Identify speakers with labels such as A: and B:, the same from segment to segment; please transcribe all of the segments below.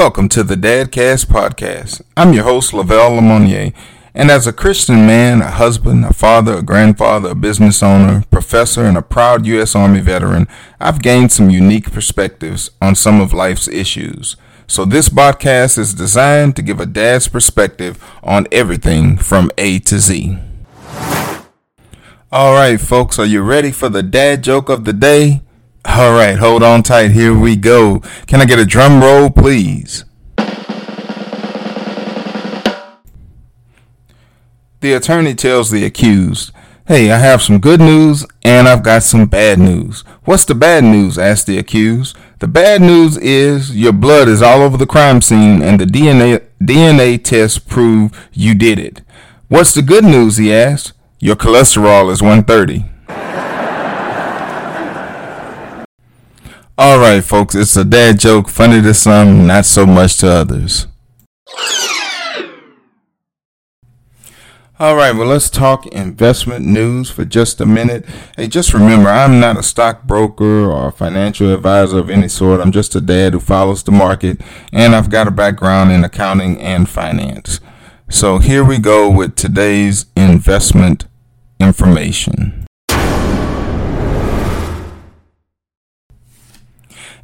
A: Welcome to the Dadcast Podcast. I'm your host, Lavelle Lemonnier, and as a Christian man, a husband, a father, a grandfather, a business owner, professor, and a proud U.S. Army veteran, I've gained some unique perspectives on some of life's issues. So this podcast is designed to give a dad's perspective on everything from A to Z. All right, folks, are you ready for the dad joke of the day? All right, hold on tight. Here we go. Can I get a drum roll, please? The attorney tells the accused, Hey, I have some good news and I've got some bad news. What's the bad news? asked the accused. The bad news is your blood is all over the crime scene and the DNA, DNA tests prove you did it. What's the good news? he asked. Your cholesterol is 130. All right, folks, it's a dad joke, funny to some, not so much to others. All right, well, let's talk investment news for just a minute. Hey, just remember, I'm not a stockbroker or a financial advisor of any sort. I'm just a dad who follows the market, and I've got a background in accounting and finance. So here we go with today's investment information.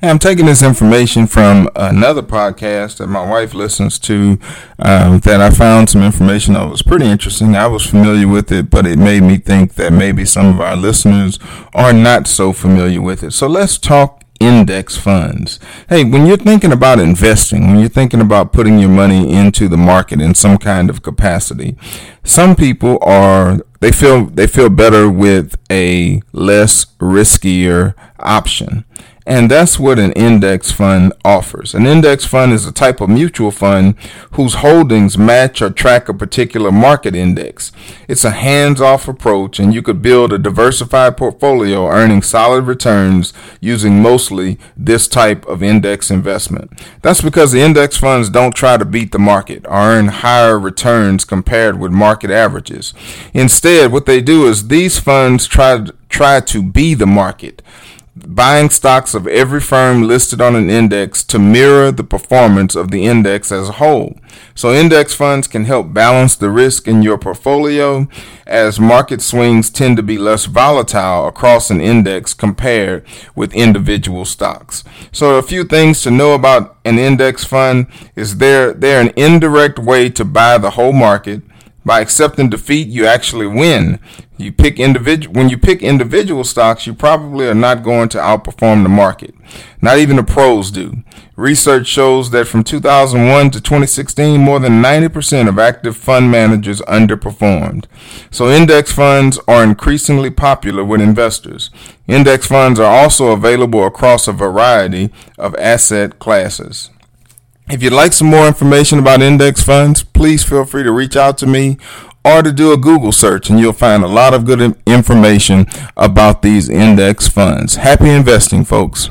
A: And I'm taking this information from another podcast that my wife listens to. Um, that I found some information that was pretty interesting. I was familiar with it, but it made me think that maybe some of our listeners are not so familiar with it. So let's talk index funds. Hey, when you're thinking about investing, when you're thinking about putting your money into the market in some kind of capacity, some people are they feel they feel better with a less riskier option. And that's what an index fund offers. An index fund is a type of mutual fund whose holdings match or track a particular market index. It's a hands off approach, and you could build a diversified portfolio earning solid returns using mostly this type of index investment. That's because the index funds don't try to beat the market or earn higher returns compared with market averages. Instead, what they do is these funds try, try to be the market buying stocks of every firm listed on an index to mirror the performance of the index as a whole. So index funds can help balance the risk in your portfolio as market swings tend to be less volatile across an index compared with individual stocks. So a few things to know about an index fund is they're, they're an indirect way to buy the whole market by accepting defeat, you actually win. You pick individual when you pick individual stocks, you probably are not going to outperform the market. Not even the pros do. Research shows that from 2001 to 2016, more than 90% of active fund managers underperformed. So index funds are increasingly popular with investors. Index funds are also available across a variety of asset classes. If you'd like some more information about index funds, please feel free to reach out to me or to do a Google search and you'll find a lot of good information about these index funds. Happy investing, folks.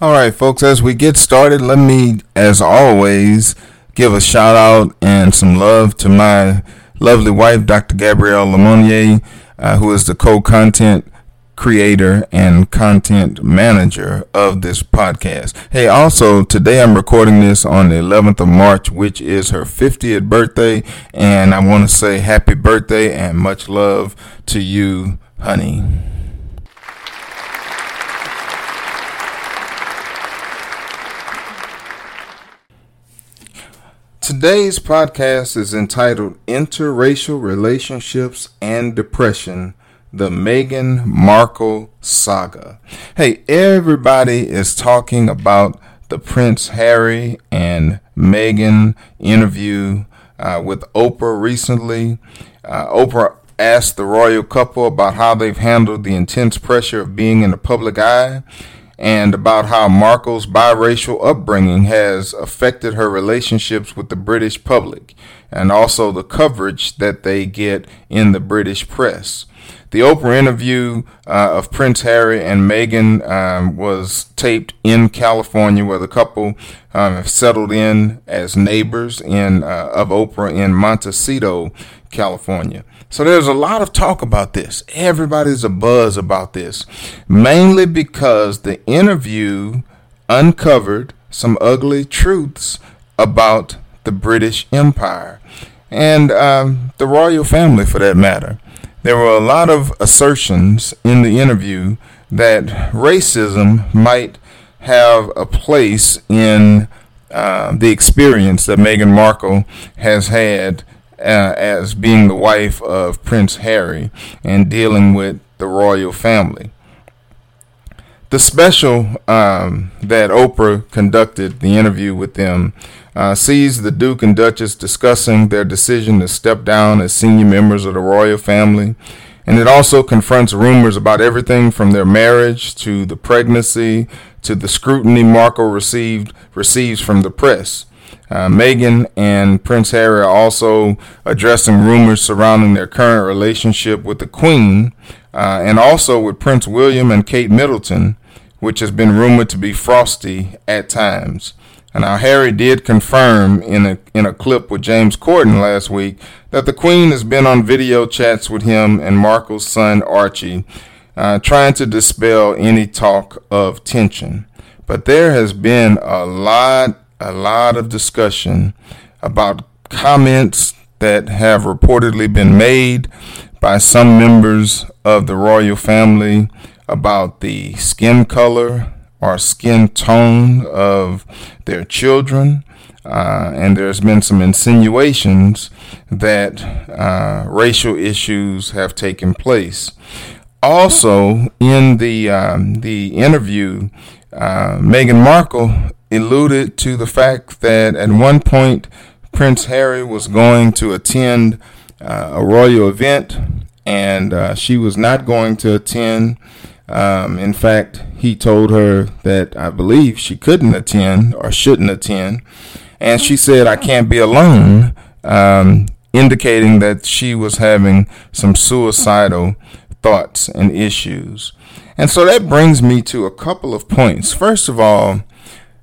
A: All right, folks, as we get started, let me, as always, give a shout out and some love to my lovely wife, Dr. Gabrielle Lemonnier, uh, who is the co content creator and content manager of this podcast. Hey, also today I'm recording this on the 11th of March, which is her 50th birthday. And I want to say happy birthday and much love to you, honey. Today's podcast is entitled Interracial Relationships and Depression the Meghan Markle saga. Hey, everybody is talking about the Prince Harry and Meghan interview uh, with Oprah recently. Uh, Oprah asked the royal couple about how they've handled the intense pressure of being in the public eye and about how Markle's biracial upbringing has affected her relationships with the British public and also the coverage that they get in the British press. The Oprah interview uh, of Prince Harry and Meghan um, was taped in California, where the couple um, have settled in as neighbors in uh, of Oprah in Montecito, California. So there's a lot of talk about this. Everybody's a buzz about this, mainly because the interview uncovered some ugly truths about the British Empire and um, the royal family for that matter. There were a lot of assertions in the interview that racism might have a place in uh, the experience that Meghan Markle has had uh, as being the wife of Prince Harry and dealing with the royal family. The special um, that Oprah conducted, the interview with them, uh, sees the Duke and Duchess discussing their decision to step down as senior members of the royal family. And it also confronts rumors about everything from their marriage to the pregnancy to the scrutiny Markle received receives from the press. Uh, Meghan and Prince Harry are also addressing rumors surrounding their current relationship with the Queen uh, and also with Prince William and Kate Middleton, which has been rumored to be frosty at times. And now Harry did confirm in a in a clip with James Corden last week that the Queen has been on video chats with him and Markle's son Archie, uh, trying to dispel any talk of tension. But there has been a lot a lot of discussion about comments that have reportedly been made by some members of the royal family about the skin color or skin tone of their children. Uh, and there's been some insinuations that uh, racial issues have taken place. Also, in the um, the interview, uh, Meghan Markle alluded to the fact that at one point Prince Harry was going to attend uh, a royal event, and uh, she was not going to attend um, in fact, he told her that I believe she couldn't attend or shouldn't attend. And she said, I can't be alone, um, indicating that she was having some suicidal thoughts and issues. And so that brings me to a couple of points. First of all,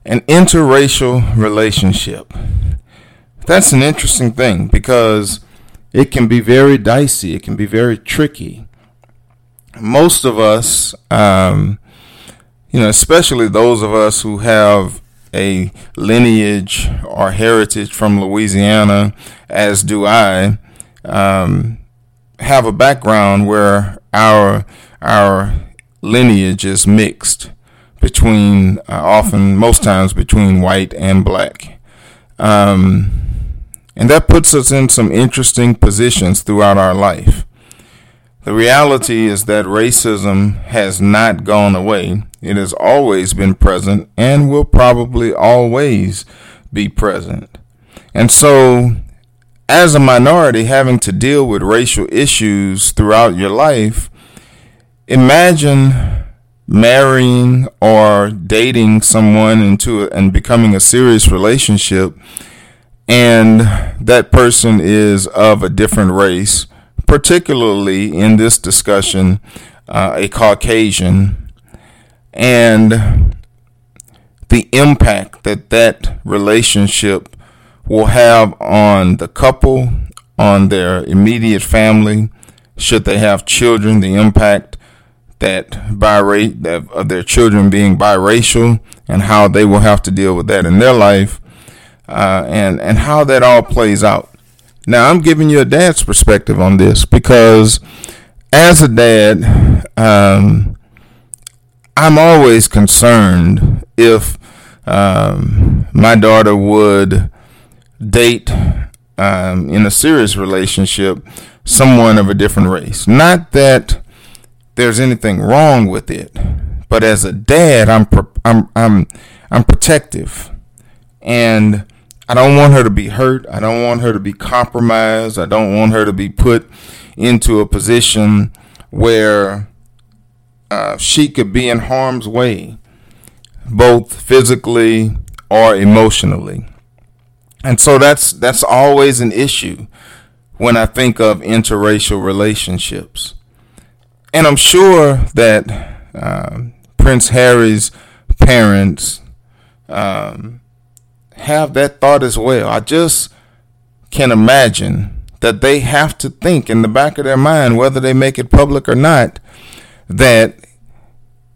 A: an interracial relationship. That's an interesting thing because it can be very dicey, it can be very tricky most of us, um, you know, especially those of us who have a lineage or heritage from Louisiana, as do I, um, have a background where our our lineage is mixed between uh, often most times between white and black. Um, and that puts us in some interesting positions throughout our life. The reality is that racism has not gone away. It has always been present and will probably always be present. And so, as a minority having to deal with racial issues throughout your life, imagine marrying or dating someone into a, and becoming a serious relationship and that person is of a different race particularly in this discussion, uh, a Caucasian, and the impact that that relationship will have on the couple, on their immediate family, should they have children, the impact that birate that of their children being biracial and how they will have to deal with that in their life, uh, and and how that all plays out. Now, I'm giving you a dad's perspective on this because as a dad, um, I'm always concerned if um, my daughter would date um, in a serious relationship someone of a different race. Not that there's anything wrong with it, but as a dad, I'm I'm I'm I'm protective, and I don't want her to be hurt. I don't want her to be compromised. I don't want her to be put into a position where uh, she could be in harm's way, both physically or emotionally. And so that's that's always an issue when I think of interracial relationships. And I'm sure that uh, Prince Harry's parents um, have that thought as well. I just can imagine that they have to think in the back of their mind, whether they make it public or not, that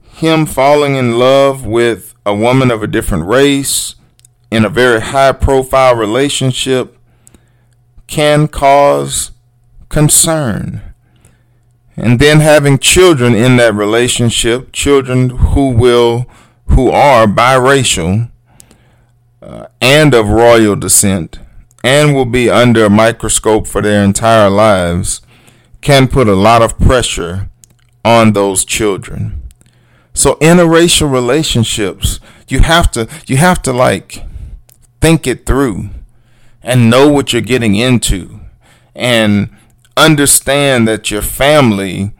A: him falling in love with a woman of a different race in a very high profile relationship can cause concern. And then having children in that relationship, children who will, who are biracial uh, and of royal descent, and will be under a microscope for their entire lives, can put a lot of pressure on those children. So interracial relationships, you have to you have to like think it through and know what you're getting into and understand that your family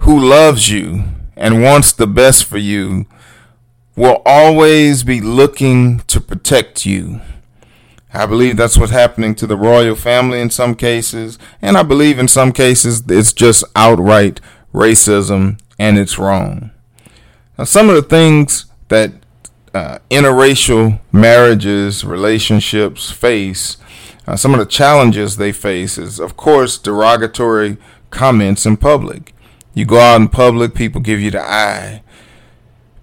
A: who loves you and wants the best for you will always be looking to protect you. I believe that's what's happening to the royal family in some cases, and I believe in some cases it's just outright racism and it's wrong. Now, some of the things that uh, interracial marriages, relationships face, uh, some of the challenges they face is, of course, derogatory comments in public. You go out in public, people give you the eye.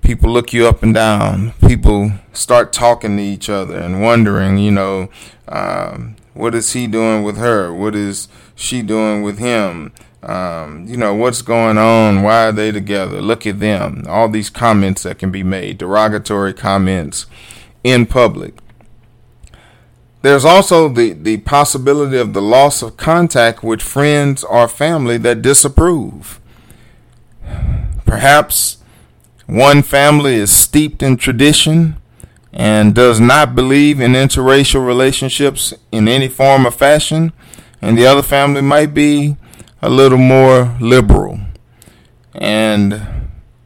A: People look you up and down. People start talking to each other and wondering, you know, um, what is he doing with her? What is she doing with him? Um, you know, what's going on? Why are they together? Look at them. All these comments that can be made, derogatory comments in public. There's also the, the possibility of the loss of contact with friends or family that disapprove. Perhaps one family is steeped in tradition and does not believe in interracial relationships in any form or fashion, and the other family might be a little more liberal. And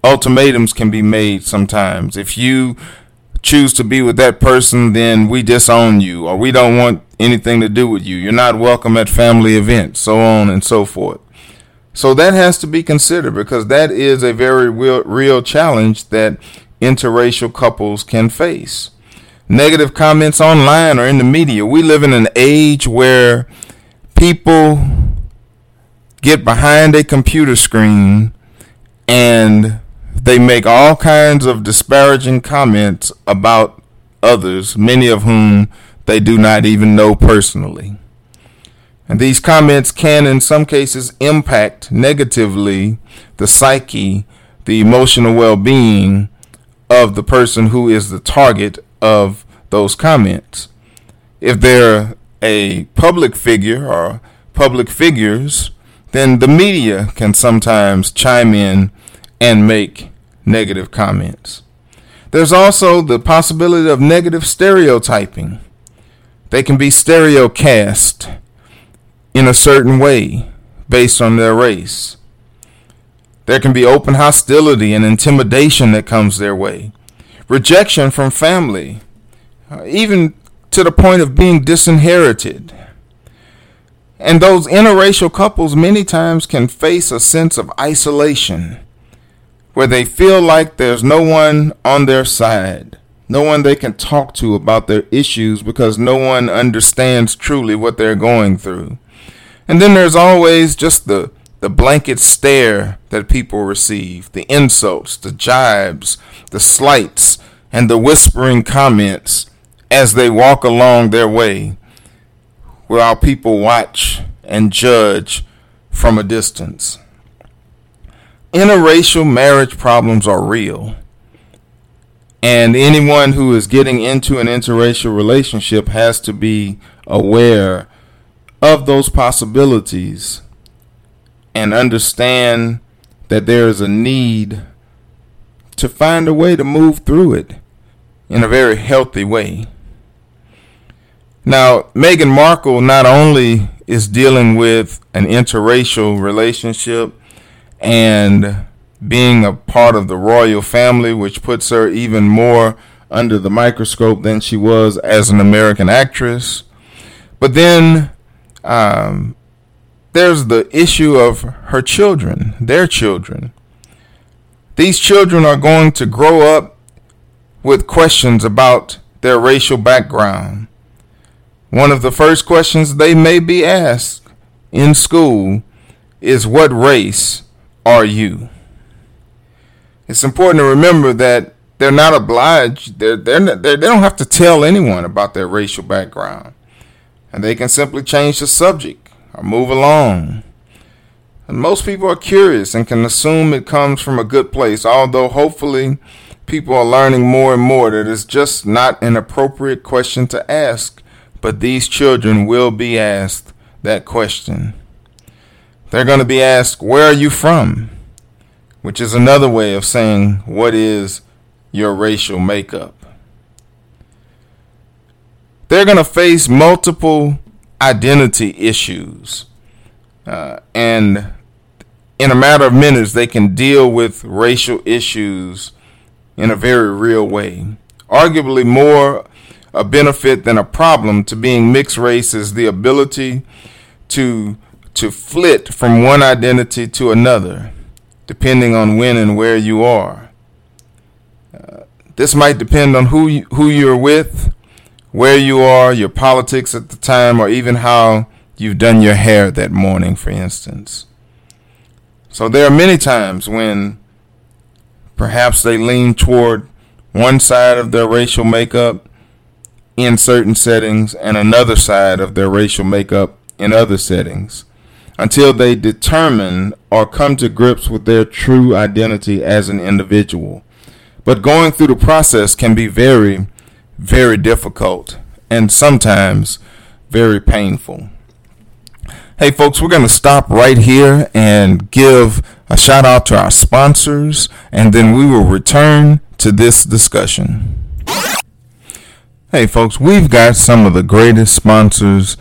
A: ultimatums can be made sometimes. If you choose to be with that person, then we disown you or we don't want anything to do with you. You're not welcome at family events, so on and so forth. So that has to be considered because that is a very real, real challenge that interracial couples can face. Negative comments online or in the media. We live in an age where people get behind a computer screen and they make all kinds of disparaging comments about others, many of whom they do not even know personally. And these comments can, in some cases, impact negatively the psyche, the emotional well being of the person who is the target of those comments. If they're a public figure or public figures, then the media can sometimes chime in and make negative comments. There's also the possibility of negative stereotyping. They can be stereocast in a certain way based on their race. There can be open hostility and intimidation that comes their way. Rejection from family, uh, even to the point of being disinherited. And those interracial couples many times can face a sense of isolation where they feel like there's no one on their side, no one they can talk to about their issues because no one understands truly what they're going through. And then there's always just the the blanket stare that people receive, the insults, the jibes, the slights, and the whispering comments as they walk along their way while people watch and judge from a distance. Interracial marriage problems are real. And anyone who is getting into an interracial relationship has to be aware of those possibilities and understand that there is a need to find a way to move through it in a very healthy way. Now, Meghan Markle not only is dealing with an interracial relationship and being a part of the royal family, which puts her even more under the microscope than she was as an American actress. But then um, there's the issue of her children, their children. These children are going to grow up with questions about their racial background one of the first questions they may be asked in school is What race are you? It's important to remember that they're not obliged. They're, they're, they're, they don't have to tell anyone about their racial background. And they can simply change the subject or move along. And most people are curious and can assume it comes from a good place, although hopefully people are learning more and more that it's just not an appropriate question to ask, but these children will be asked that question. They're going to be asked, Where are you from? which is another way of saying, What is your racial makeup? They're going to face multiple identity issues. Uh, and in a matter of minutes, they can deal with racial issues in a very real way. Arguably, more a benefit than a problem to being mixed race is the ability to to flit from one identity to another depending on when and where you are. Uh, this might depend on who you, who you're with, where you are, your politics at the time, or even how you've done your hair that morning, for instance. So there are many times when perhaps they lean toward one side of their racial makeup in certain settings and another side of their racial makeup in other settings until they determine or come to grips with their true identity as an individual. But going through the process can be very, very difficult and sometimes very painful. Hey, folks, we're going to stop right here and give a shout out to our sponsors, and then we will return to this discussion. Hey, folks, we've got some of the greatest sponsors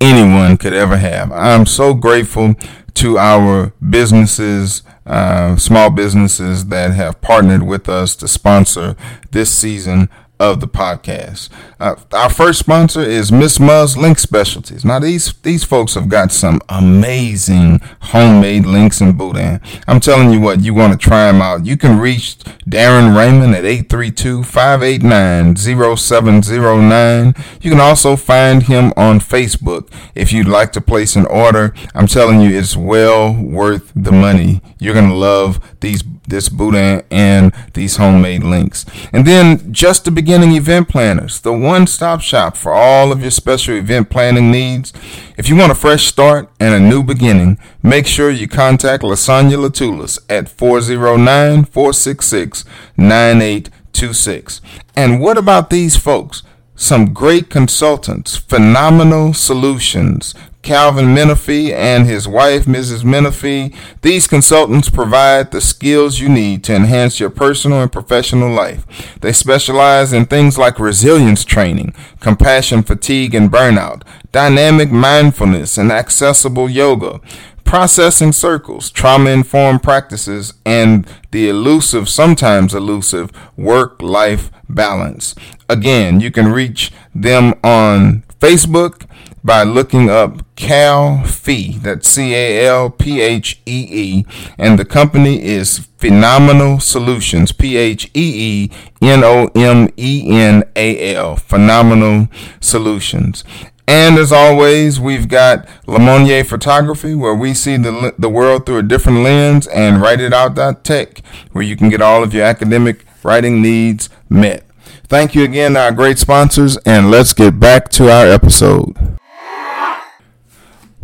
A: anyone could ever have. I'm so grateful to our businesses, uh, small businesses that have partnered with us to sponsor this season of the podcast. Uh, our first sponsor is Miss Mua's Link Specialties. Now these these folks have got some amazing homemade links in Boudin. I'm telling you what, you want to try them out. You can reach Darren Raymond at 832-589-0709. You can also find him on Facebook if you'd like to place an order. I'm telling you, it's well worth the money. You're gonna love these this Boudin and these homemade links. And then just the beginning event planners, the one stop shop for all of your special event planning needs. If you want a fresh start and a new beginning, make sure you contact Lasagna Latulas at 409 466 9826. And what about these folks? Some great consultants, Pheenomenal Solutions, Calvin Menifee and his wife, Mrs. Menifee. These consultants provide the skills you need to enhance your personal and professional life. They specialize in things like resilience training, compassion, fatigue, and burnout, dynamic mindfulness, and accessible yoga processing circles, trauma informed practices, and the elusive, sometimes elusive, work life balance. Again, you can reach them on Facebook by looking up Cal that's C A L P H E E, and the company is Pheenomenal Solutions, P H E E N O M E N A L, Pheenomenal Solutions. And as always, we've got Lemonnier Photography, where we see the, the world through a different lens, and Write It Out Tech, where you can get all of your academic writing needs met. Thank you again, our great sponsors, and let's get back to our episode.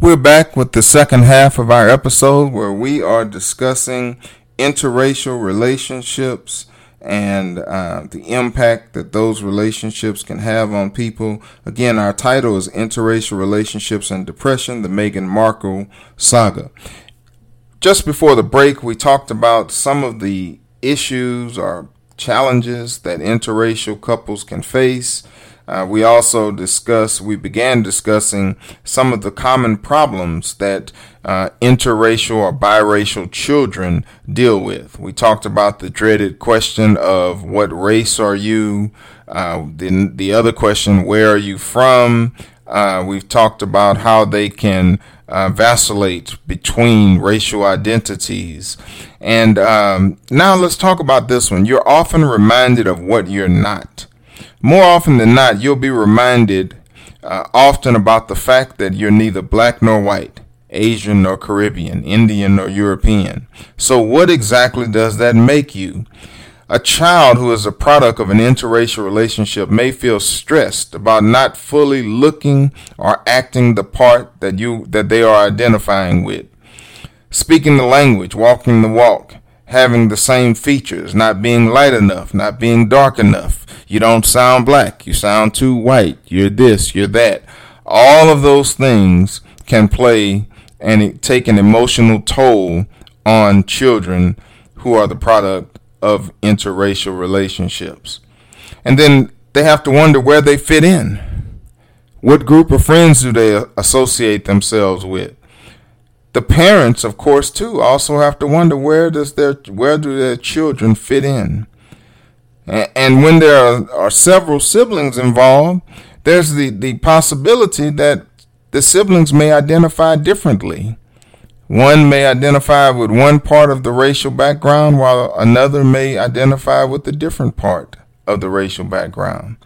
A: We're back with the second half of our episode where we are discussing interracial relationships and uh, the impact that those relationships can have on people. Again, our title is Interracial Relationships and Depression, the Meghan Markle Saga. Just before the break, we talked about some of the issues or challenges that interracial couples can face. Uh, we also discuss, we began discussing some of the common problems that uh, interracial or biracial children deal with. We talked about the dreaded question of what race are you? Uh, the, the other question, where are you from? Uh, we've talked about how they can uh, vacillate between racial identities. And um, now let's talk about this one. You're often reminded of what you're not. More often than not, you'll be reminded uh, often about the fact that you're neither black nor white, Asian nor Caribbean, Indian nor European. So, what exactly does that make you? A child who is a product of an interracial relationship may feel stressed about not fully looking or acting the part that you that they are identifying with. Speaking the language, walking the walk, having the same features, not being light enough, not being dark enough. You don't sound black, you sound too white, you're this, you're that. All of those things can play and take an emotional toll on children who are the product of interracial relationships. And then they have to wonder where they fit in. What group of friends do they associate themselves with? The parents, of course, too, also have to wonder where does their where do their children fit in. And when there are, are several siblings involved, there's the, the possibility that the siblings may identify differently. One may identify with one part of the racial background while another may identify with a different part of the racial background.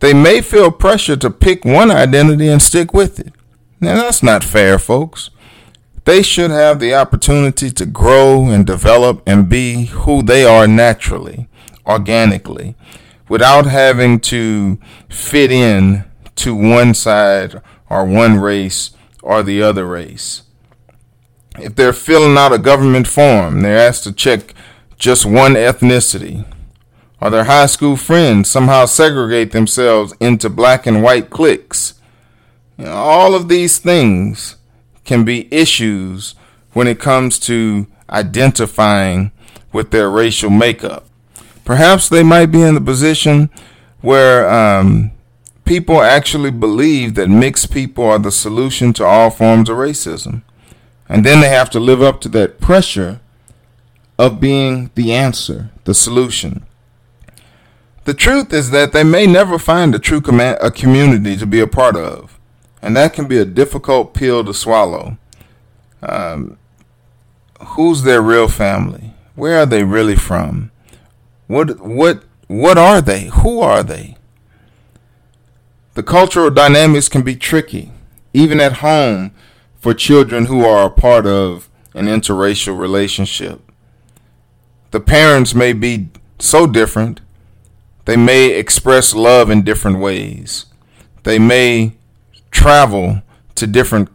A: They may feel pressure to pick one identity and stick with it. Now, that's not fair, folks. They should have the opportunity to grow and develop and be who they are naturally, organically, without having to fit in to one side or one race or the other race. If they're filling out a government form, they're asked to check just one ethnicity. Or their high school friends somehow segregate themselves into black and white cliques. You know, all of these things can be issues when it comes to identifying with their racial makeup. Perhaps they might be in the position where um, people actually believe that mixed people are the solution to all forms of racism. And then they have to live up to that pressure of being the answer, the solution. The truth is that they may never find a true com- a community to be a part of, and that can be a difficult pill to swallow. Um, who's their real family? Where are they really from? What what what are they? Who are they? The cultural dynamics can be tricky, even at home for children who are a part of an interracial relationship. The parents may be so different, they may express love in different ways. They may travel to different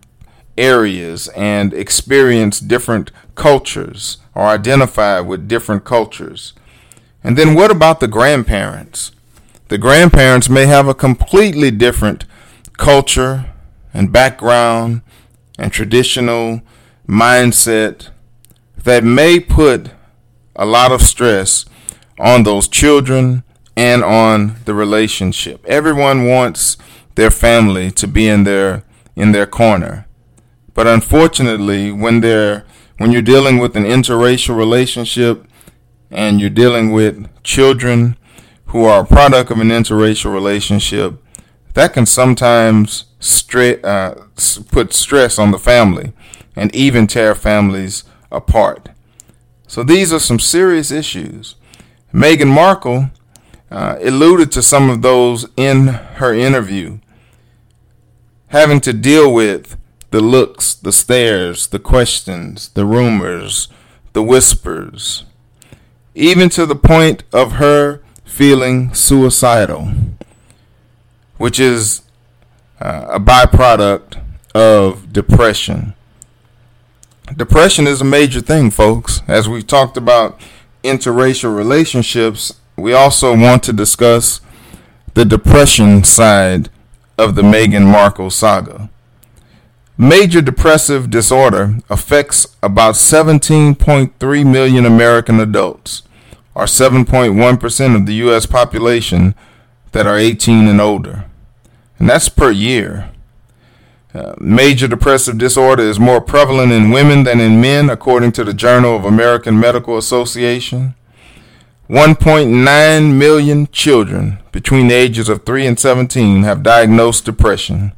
A: areas and experience different cultures or identify with different cultures. And then what about the grandparents? The grandparents may have a completely different culture and background and traditional mindset that may put a lot of stress on those children and on the relationship. Everyone wants their family to be in their in their corner. But unfortunately, when they're when you're dealing with an interracial relationship and you're dealing with children who are a product of an interracial relationship, that can sometimes stre- uh, put stress on the family and even tear families apart. So these are some serious issues. Meghan Markle uh, alluded to some of those in her interview, having to deal with the looks, the stares, the questions, the rumors, the whispers, even to the point of her feeling suicidal, which is uh, a byproduct of depression. Depression is a major thing, folks. As we talked about interracial relationships, we also want to discuss the depression side of the Meghan Markle saga. Major depressive disorder affects about 17.3 million American adults, or 7.1% of the U.S. population that are 18 and older and that's per year. Uh, major depressive disorder is more prevalent in women than in men, according to the Journal of American Medical Association. 1.9 million children between the ages of 3 and 17 have diagnosed depression.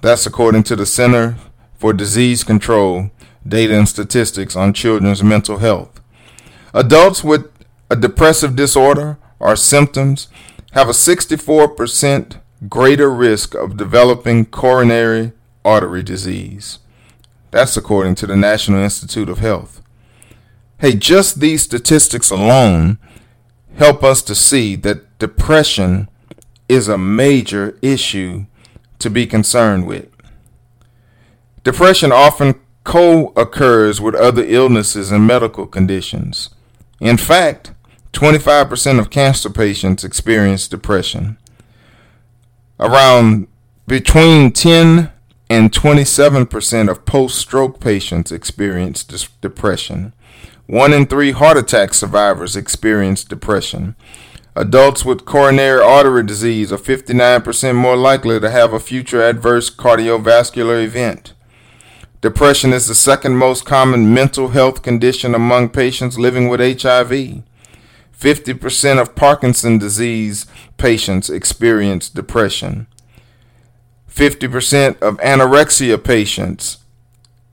A: That's according to the Center for Disease Control Data and Statistics on Children's Mental Health. Adults with a depressive disorder or symptoms have a 64% greater risk of developing coronary artery disease. That's according to the National Institute of Health. Hey, just these statistics alone help us to see that depression is a major issue to be concerned with. Depression often co occurs with other illnesses and medical conditions. In fact, 25% of cancer patients experience depression. Around between 10 and 27% of post stroke patients experience depression. One in three heart attack survivors experience depression. Adults with coronary artery disease are 59% more likely to have a future adverse cardiovascular event. Depression is the second most common mental health condition among patients living with HIV. 50% of Parkinson's disease patients experience depression. 50% of anorexia patients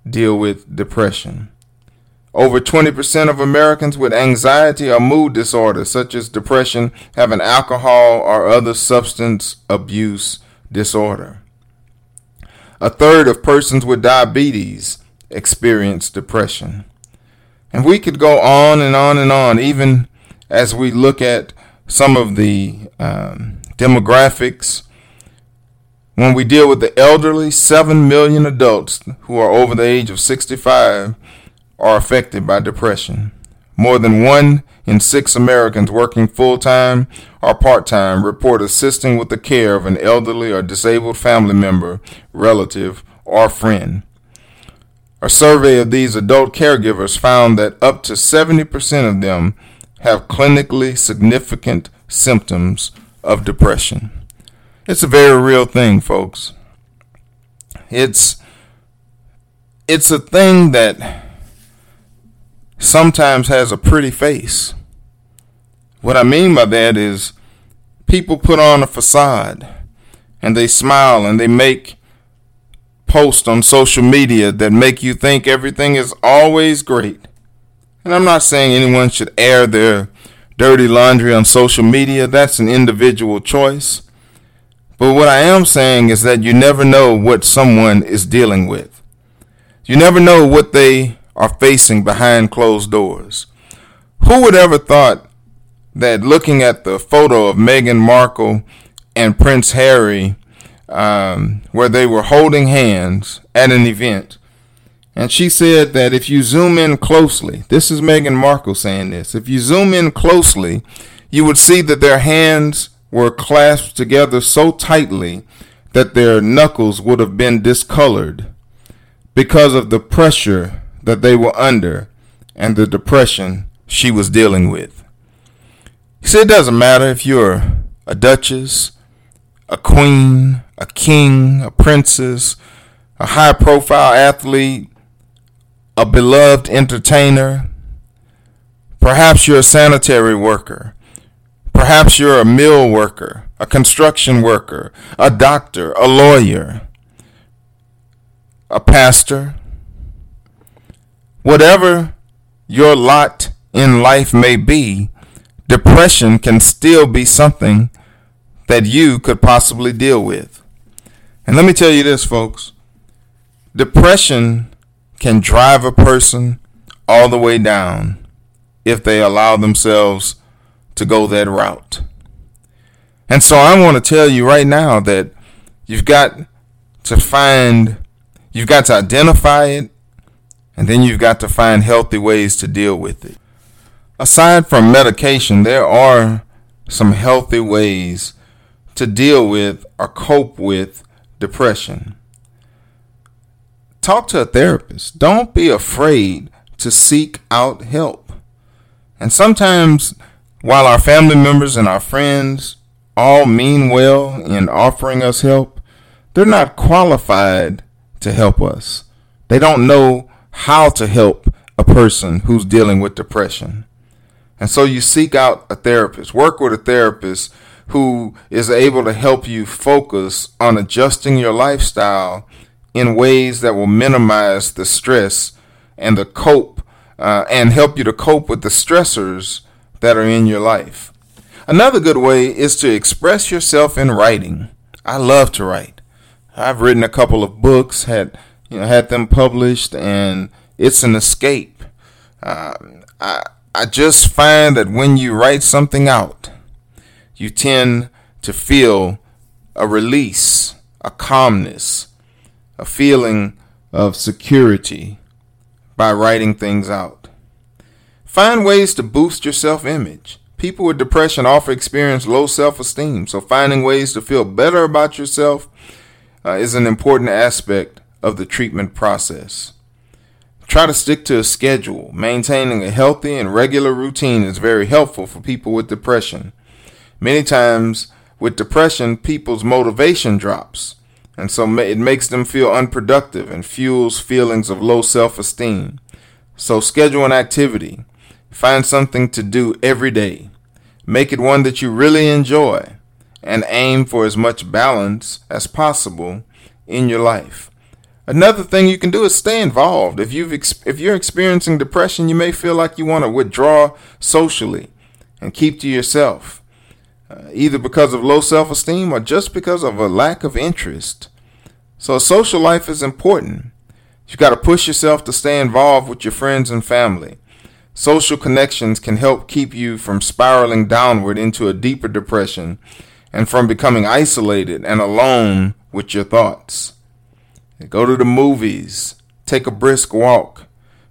A: deal with depression. Over 20% of Americans with anxiety or mood disorders, such as depression, have an alcohol or other substance abuse disorder. A third of persons with diabetes experience depression. And we could go on and on and on, even as we look at some of the um, demographics. When we deal with the elderly, 7 million adults who are over the age of 65 are affected by depression. More than one in six Americans working full time or part time report assisting with the care of an elderly or disabled family member, relative, or friend. A survey of these adult caregivers found that up to 70% of them have clinically significant symptoms of depression. It's a very real thing, folks. It's it's a thing that sometimes has a pretty face. What I mean by that is people put on a facade and they smile and they make posts on social media that make you think everything is always great. And I'm not saying anyone should air their dirty laundry on social media. That's an individual choice. But what I am saying is that you never know what someone is dealing with. You never know what they are facing behind closed doors. Who would ever thought that looking at the photo of Meghan Markle and Prince Harry, um, where they were holding hands at an event, and she said that if you zoom in closely, this is Meghan Markle saying this, if you zoom in closely, you would see that their hands were clasped together so tightly that their knuckles would have been discolored because of the pressure that they were under and the depression she was dealing with. He said it doesn't matter if you're a duchess, a queen, a king, a princess, a high profile athlete, a beloved entertainer. Perhaps you're a sanitary worker. Perhaps you're a mill worker, a construction worker, a doctor, a lawyer, a pastor, Whatever your lot in life may be, depression can still be something that you could possibly deal with. And let me tell you this, folks depression can drive a person all the way down if they allow themselves to go that route. And so I want to tell you right now that you've got to find, you've got to identify it and then you've got to find healthy ways to deal with it. Aside from medication, there are some healthy ways to deal with or cope with depression. Talk to a therapist. Don't be afraid to seek out help. And sometimes, while our family members and our friends all mean well in offering us help, they're not qualified to help us. They don't know how to help a person who's dealing with depression. And so you seek out a therapist, work with a therapist who is able to help you focus on adjusting your lifestyle in ways that will minimize the stress and the cope uh, and help you to cope with the stressors that are in your life. Another good way is to express yourself in writing. I love to write. I've written a couple of books, had you know, had them published, and it's an escape. Uh, I I just find that when you write something out, you tend to feel a release, a calmness, a feeling of security by writing things out. Find ways to boost your self image. People with depression often experience low self esteem, so finding ways to feel better about yourself uh, is an important aspect of the treatment process. Try to stick to a schedule. Maintaining a healthy and regular routine is very helpful for people with depression. Many times, with depression, people's motivation drops, and so it makes them feel unproductive and fuels feelings of low self esteem. So, schedule an activity. Find something to do every day. Make it one that you really enjoy, and aim for as much balance as possible in your life. Another thing you can do is stay involved. If you've ex- if you're experiencing depression, you may feel like you want to withdraw socially and keep to yourself, uh, either because of low self-esteem or just because of a lack of interest. So social life is important. You got to push yourself to stay involved with your friends and family. Social connections can help keep you from spiraling downward into a deeper depression and from becoming isolated and alone with your thoughts. Go to the movies. Take a brisk walk.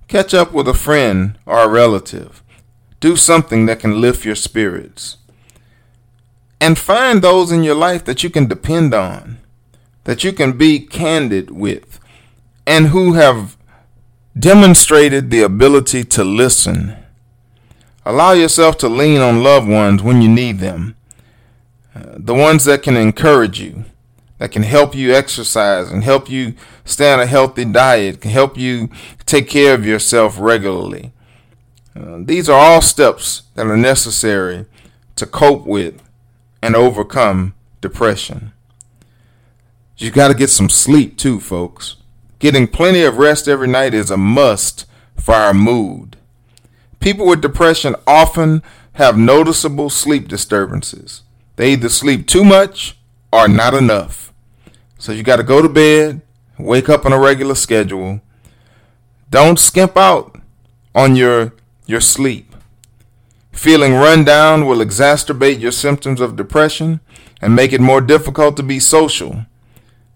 A: Catch up with a friend or a relative. Do something that can lift your spirits. And find those in your life that you can depend on, that you can be candid with, and who have demonstrated the ability to listen. Allow yourself to lean on loved ones when you need them, uh, the ones that can encourage you, that can help you exercise and help you stay on a healthy diet, can help you take care of yourself regularly. Uh, these are all steps that are necessary to cope with and overcome depression. You got to get some sleep too, folks. Getting plenty of rest every night is a must for our mood. People with depression often have noticeable sleep disturbances. They either sleep too much or not enough. So you got to go to bed, wake up on a regular schedule. Don't skimp out on your your sleep. Feeling run down will exacerbate your symptoms of depression and make it more difficult to be social.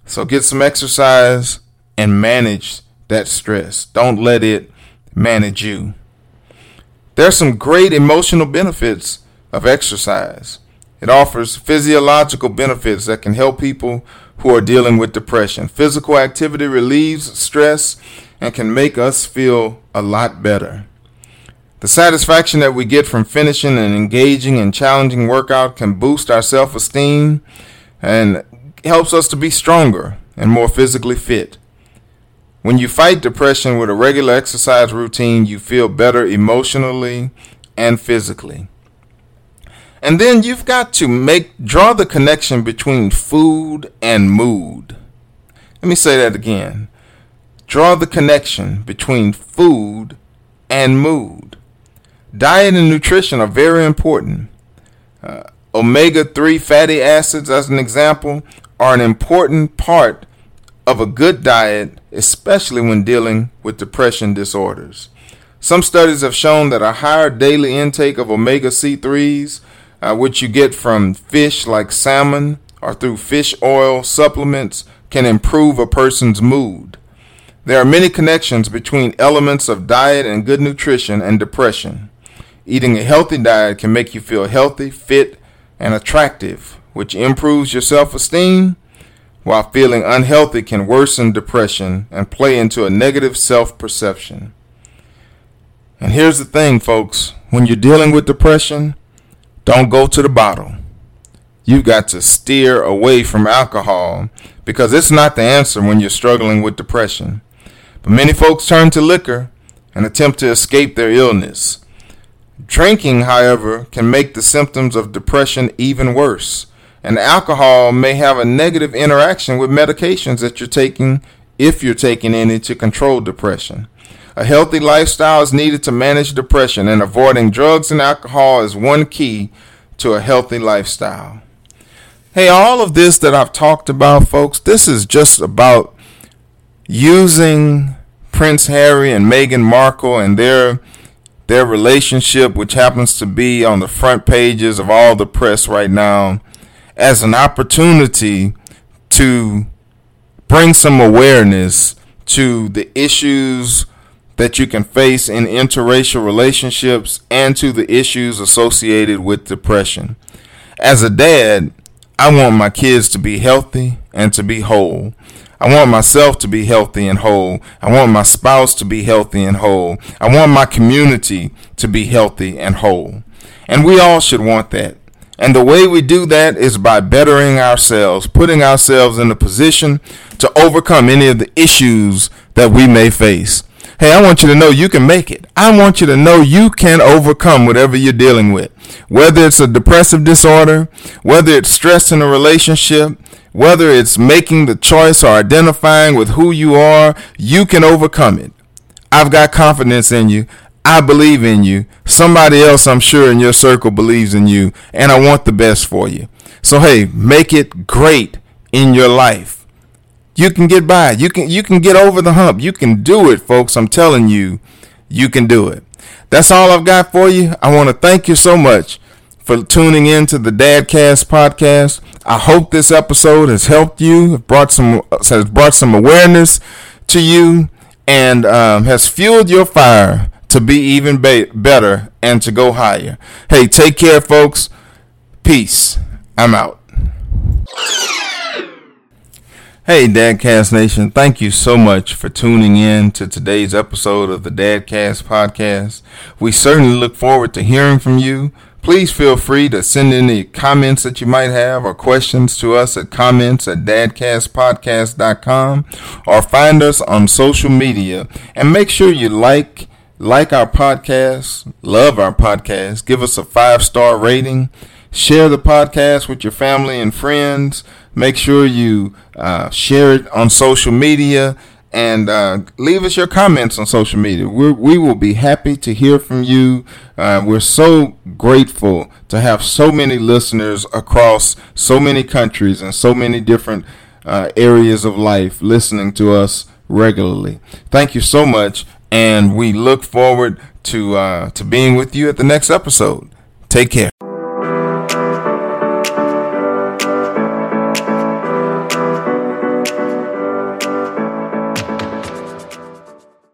A: So get some exercise and manage that stress. Don't let it manage you. There's some great emotional benefits of exercise. It offers physiological benefits that can help people who are dealing with depression. Physical activity relieves stress and can make us feel a lot better. The satisfaction that we get from finishing an engaging and challenging workout can boost our self esteem and helps us to be stronger and more physically fit. When you fight depression with a regular exercise routine, you feel better emotionally and physically. And then you've got to make draw the connection between food and mood. Let me say that again. Draw the connection between food and mood. Diet and nutrition are very important. Uh, omega 3 fatty acids, as an example, are an important part of a good diet, especially when dealing with depression disorders. Some studies have shown that a higher daily intake of omega C3s uh, which you get from fish like salmon or through fish oil supplements, can improve a person's mood. There are many connections between elements of diet and good nutrition and depression. Eating a healthy diet can make you feel healthy, fit, and attractive, which improves your self esteem, while feeling unhealthy can worsen depression and play into a negative self perception. And here's the thing, folks when you're dealing with depression, don't go to the bottle. You've got to steer away from alcohol because it's not the answer when you're struggling with depression. But many folks turn to liquor and attempt to escape their illness. Drinking, however, can make the symptoms of depression even worse, and alcohol may have a negative interaction with medications that you're taking if you're taking any to control depression. A healthy lifestyle is needed to manage depression, and avoiding drugs and alcohol is one key to a healthy lifestyle. Hey, all of this that I've talked about, folks, this is just about using Prince Harry and Meghan Markle and their their relationship, which happens to be on the front pages of all the press right now, as an opportunity to bring some awareness to the issues that you can face in interracial relationships and to the issues associated with depression. As a dad, I want my kids to be healthy and to be whole. I want myself to be healthy and whole. I want my spouse to be healthy and whole. I want my community to be healthy and whole. And we all should want that. And the way we do that is by bettering ourselves, putting ourselves in a position to overcome any of the issues that we may face. Hey, I want you to know you can make it. I want you to know you can overcome whatever you're dealing with. Whether it's a depressive disorder, whether it's stress in a relationship, whether it's making the choice or identifying with who you are, you can overcome it. I've got confidence in you. I believe in you. Somebody else, I'm sure, in your circle believes in you, and I want the best for you. So, hey, make it great in your life. You can get by. You can you can get over the hump. You can do it, folks. I'm telling you, you can do it. That's all I've got for you. I want to thank you so much for tuning in to the Dadcast podcast. I hope this episode has helped you, brought some has brought some awareness to you, and um, has fueled your fire to be even be- better and to go higher. Hey, take care, folks. Peace. I'm out. Hey, Dadcast Nation, thank you so much for tuning in to today's episode of the Dadcast podcast. We certainly look forward to hearing from you. Please feel free to send any comments that you might have or questions to us at comments at dadcastpodcast.com or find us on social media. And make sure you like, like our podcast, love our podcast, give us a five star rating, share the podcast with your family and friends. Make sure you uh, share it on social media and uh, leave us your comments on social media. We're, we will be happy to hear from you. Uh, we're so grateful to have so many listeners across so many countries and so many different uh, areas of life listening to us regularly. Thank you so much, and we look forward to uh, to being with you at the next episode. Take care.